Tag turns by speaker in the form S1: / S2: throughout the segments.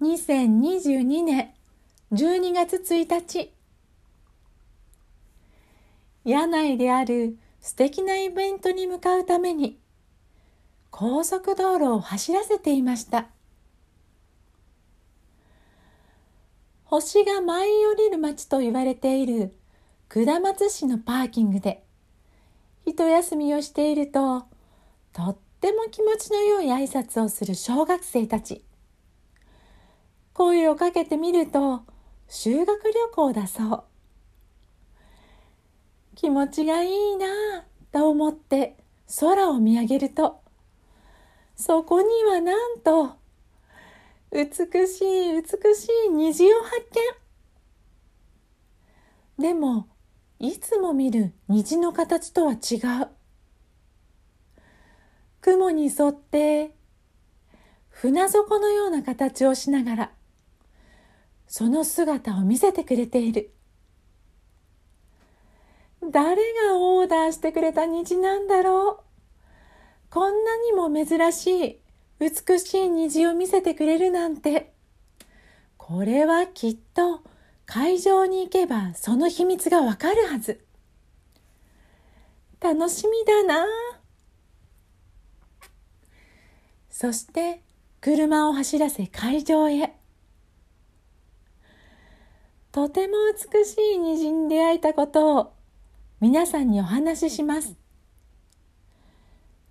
S1: 2022年12月1日。柳井である素敵なイベントに向かうために高速道路を走らせていました。星が舞い降りる街と言われている下松市のパーキングで一休みをしているととっても気持ちの良い挨拶をする小学生たち。声をかけてみると修学旅行だそう。気持ちがいいなぁと思って空を見上げるとそこにはなんと美しい美しい虹を発見。でもいつも見る虹の形とは違う。雲に沿って船底のような形をしながらその姿を見せてくれている。誰がオーダーしてくれた虹なんだろう。こんなにも珍しい美しい虹を見せてくれるなんて。これはきっと会場に行けばその秘密がわかるはず。楽しみだな。そして車を走らせ会場へ。とても美しい虹に出会えたことを皆さんにお話しします。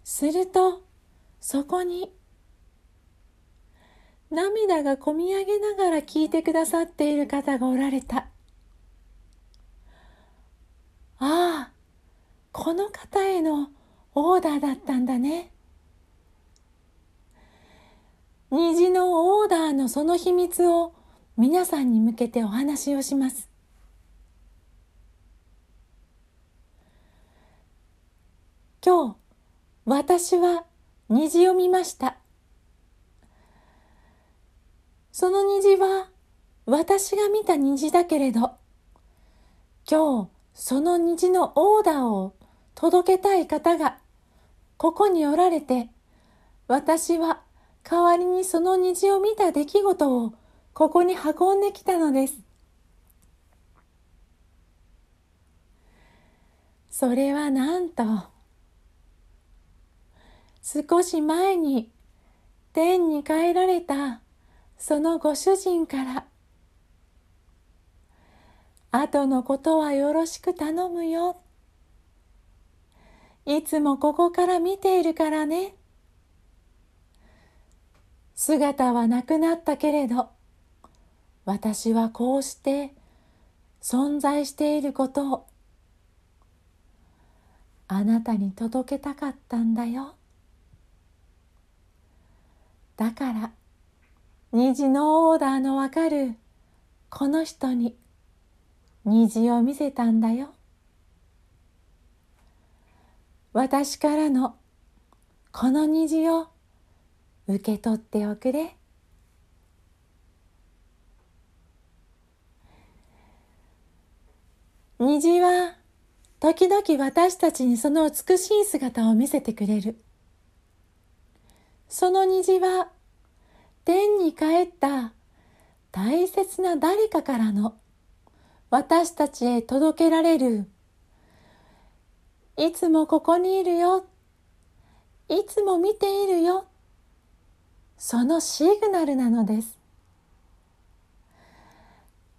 S1: するとそこに涙がこみ上げながら聞いてくださっている方がおられた。ああこの方へのオーダーだったんだね。虹のオーダーのその秘密を皆さんに向けてお話をします。今日私は虹を見ました。その虹は私が見た虹だけれど今日その虹のオーダーを届けたい方がここにおられて私は代わりにその虹を見た出来事をここに運んできたのです。それはなんと少し前に天に帰られたそのご主人から後のことはよろしく頼むよ。いつもここから見ているからね。姿はなくなったけれど私はこうして存在していることをあなたに届けたかったんだよ。だから虹のオーダーのわかるこの人に虹を見せたんだよ。私からのこの虹を受け取っておくれ。虹は時々私たちにその美しい姿を見せてくれる。その虹は天に帰った大切な誰かからの私たちへ届けられる。いつもここにいるよ。いつも見ているよ。そのシグナルなのです。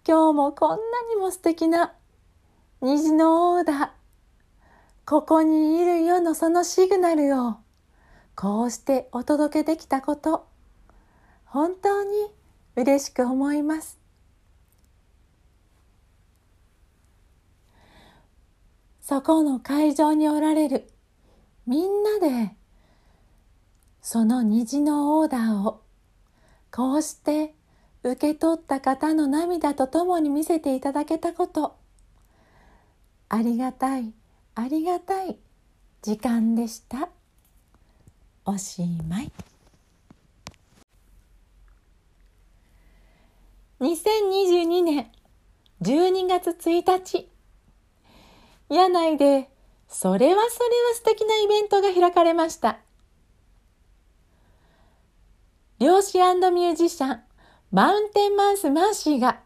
S1: 今日もこんなにも素敵な虹のオーダここにいるよのそのシグナルをこうしてお届けできたこと。本当に嬉しく思います。そこの会場におられるみんなでその虹のオーダーをこうして受け取った方の涙とともに見せていただけたこと。ありがたい。ありがたい。時間でした。おしまい。2022年12月1日柳井でそれはそれは素敵なイベントが開かれました。漁師ミュージシャンマウンテンマウスマーシーが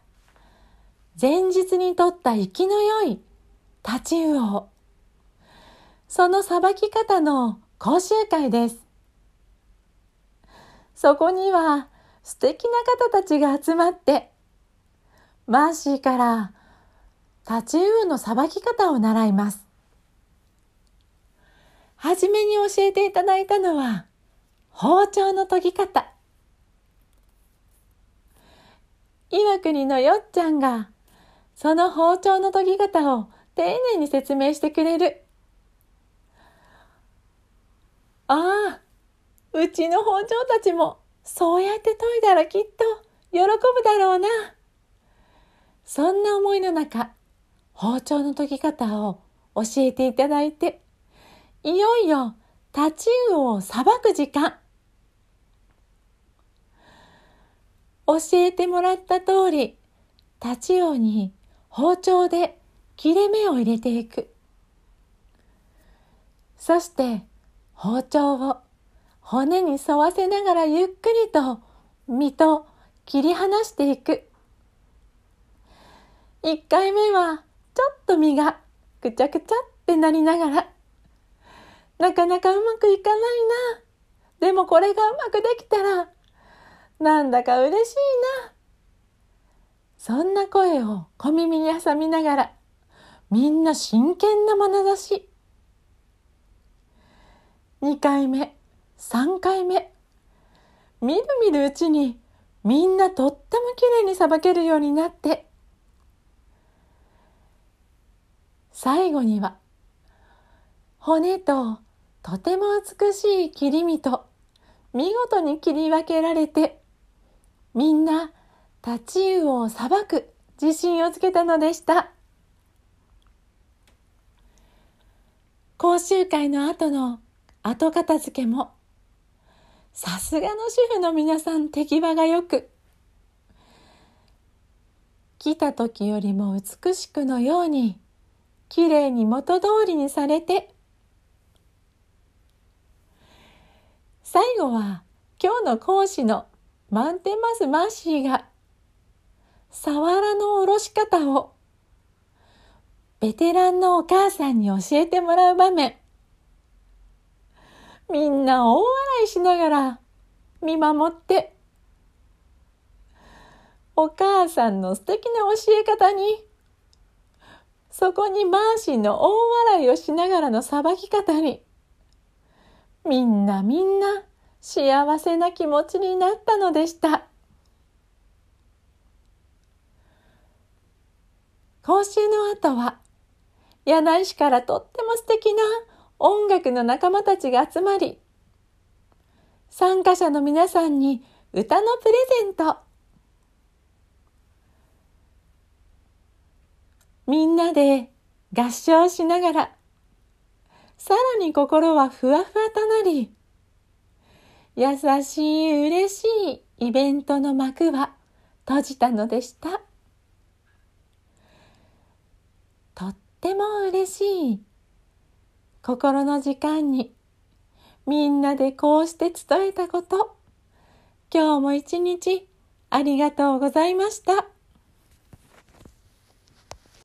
S1: 前日にとった生きの良いタチウオそのさばき方の講習会です。そこには素敵な方たちが集まって、マーシーからタチウオのさばき方を習います。はじめに教えていただいたのは、包丁の研ぎ方。岩国のよっちゃんが、その包丁の研ぎ方を丁寧に説明してくれる。ああ、うちの包丁たちもそうやって研いだらきっと喜ぶだろうな。そんな思いの中、包丁の研ぎ方を教えていただいて、いよいよタチウオをさばく時間。教えてもらった通り、タチウオに包丁で切れ目を入れていく。そして包丁を骨に沿わせながらゆっくりと身と切り離していく。一回目はちょっと身がくちゃくちゃってなりながら、なかなかうまくいかないな。でもこれがうまくできたら、なんだか嬉しいな。そんな声を小耳に挟みながら、みんな真剣な眼差し。2回目、3回目。みるみるうちにみんなとってもきれいにさばけるようになって、最後には骨ととても美しい切り身と見事に切り分けられてみんなタチウオをさばく自信をつけたのでした。講習会の後の後片付けも。さすがの主婦の皆さん手際がよく。来た時よりも美しくのようにきれいに元通りにされて。最後は今日の講師のマンテマスマーシーがサワラのおろし方をベテランのお母さんに教えてもらう場面。みんな大笑いしながら見守って、お母さんの素敵な教え方に、そこにマーシーの大笑いをしながらのさばき方に、みんなみんな幸せな気持ちになったのでした。講習の後は、柳井市からとっても素敵な音楽の仲間たちが集まり、参加者の皆さんに歌のプレゼント。みんなで合唱しながら、さらに心はふわふわとなり、優しい嬉しいイベントの幕は閉じたのでした。とっても嬉しい心の時間にみんなでこうして伝えたこと今日も一日ありがとうございました。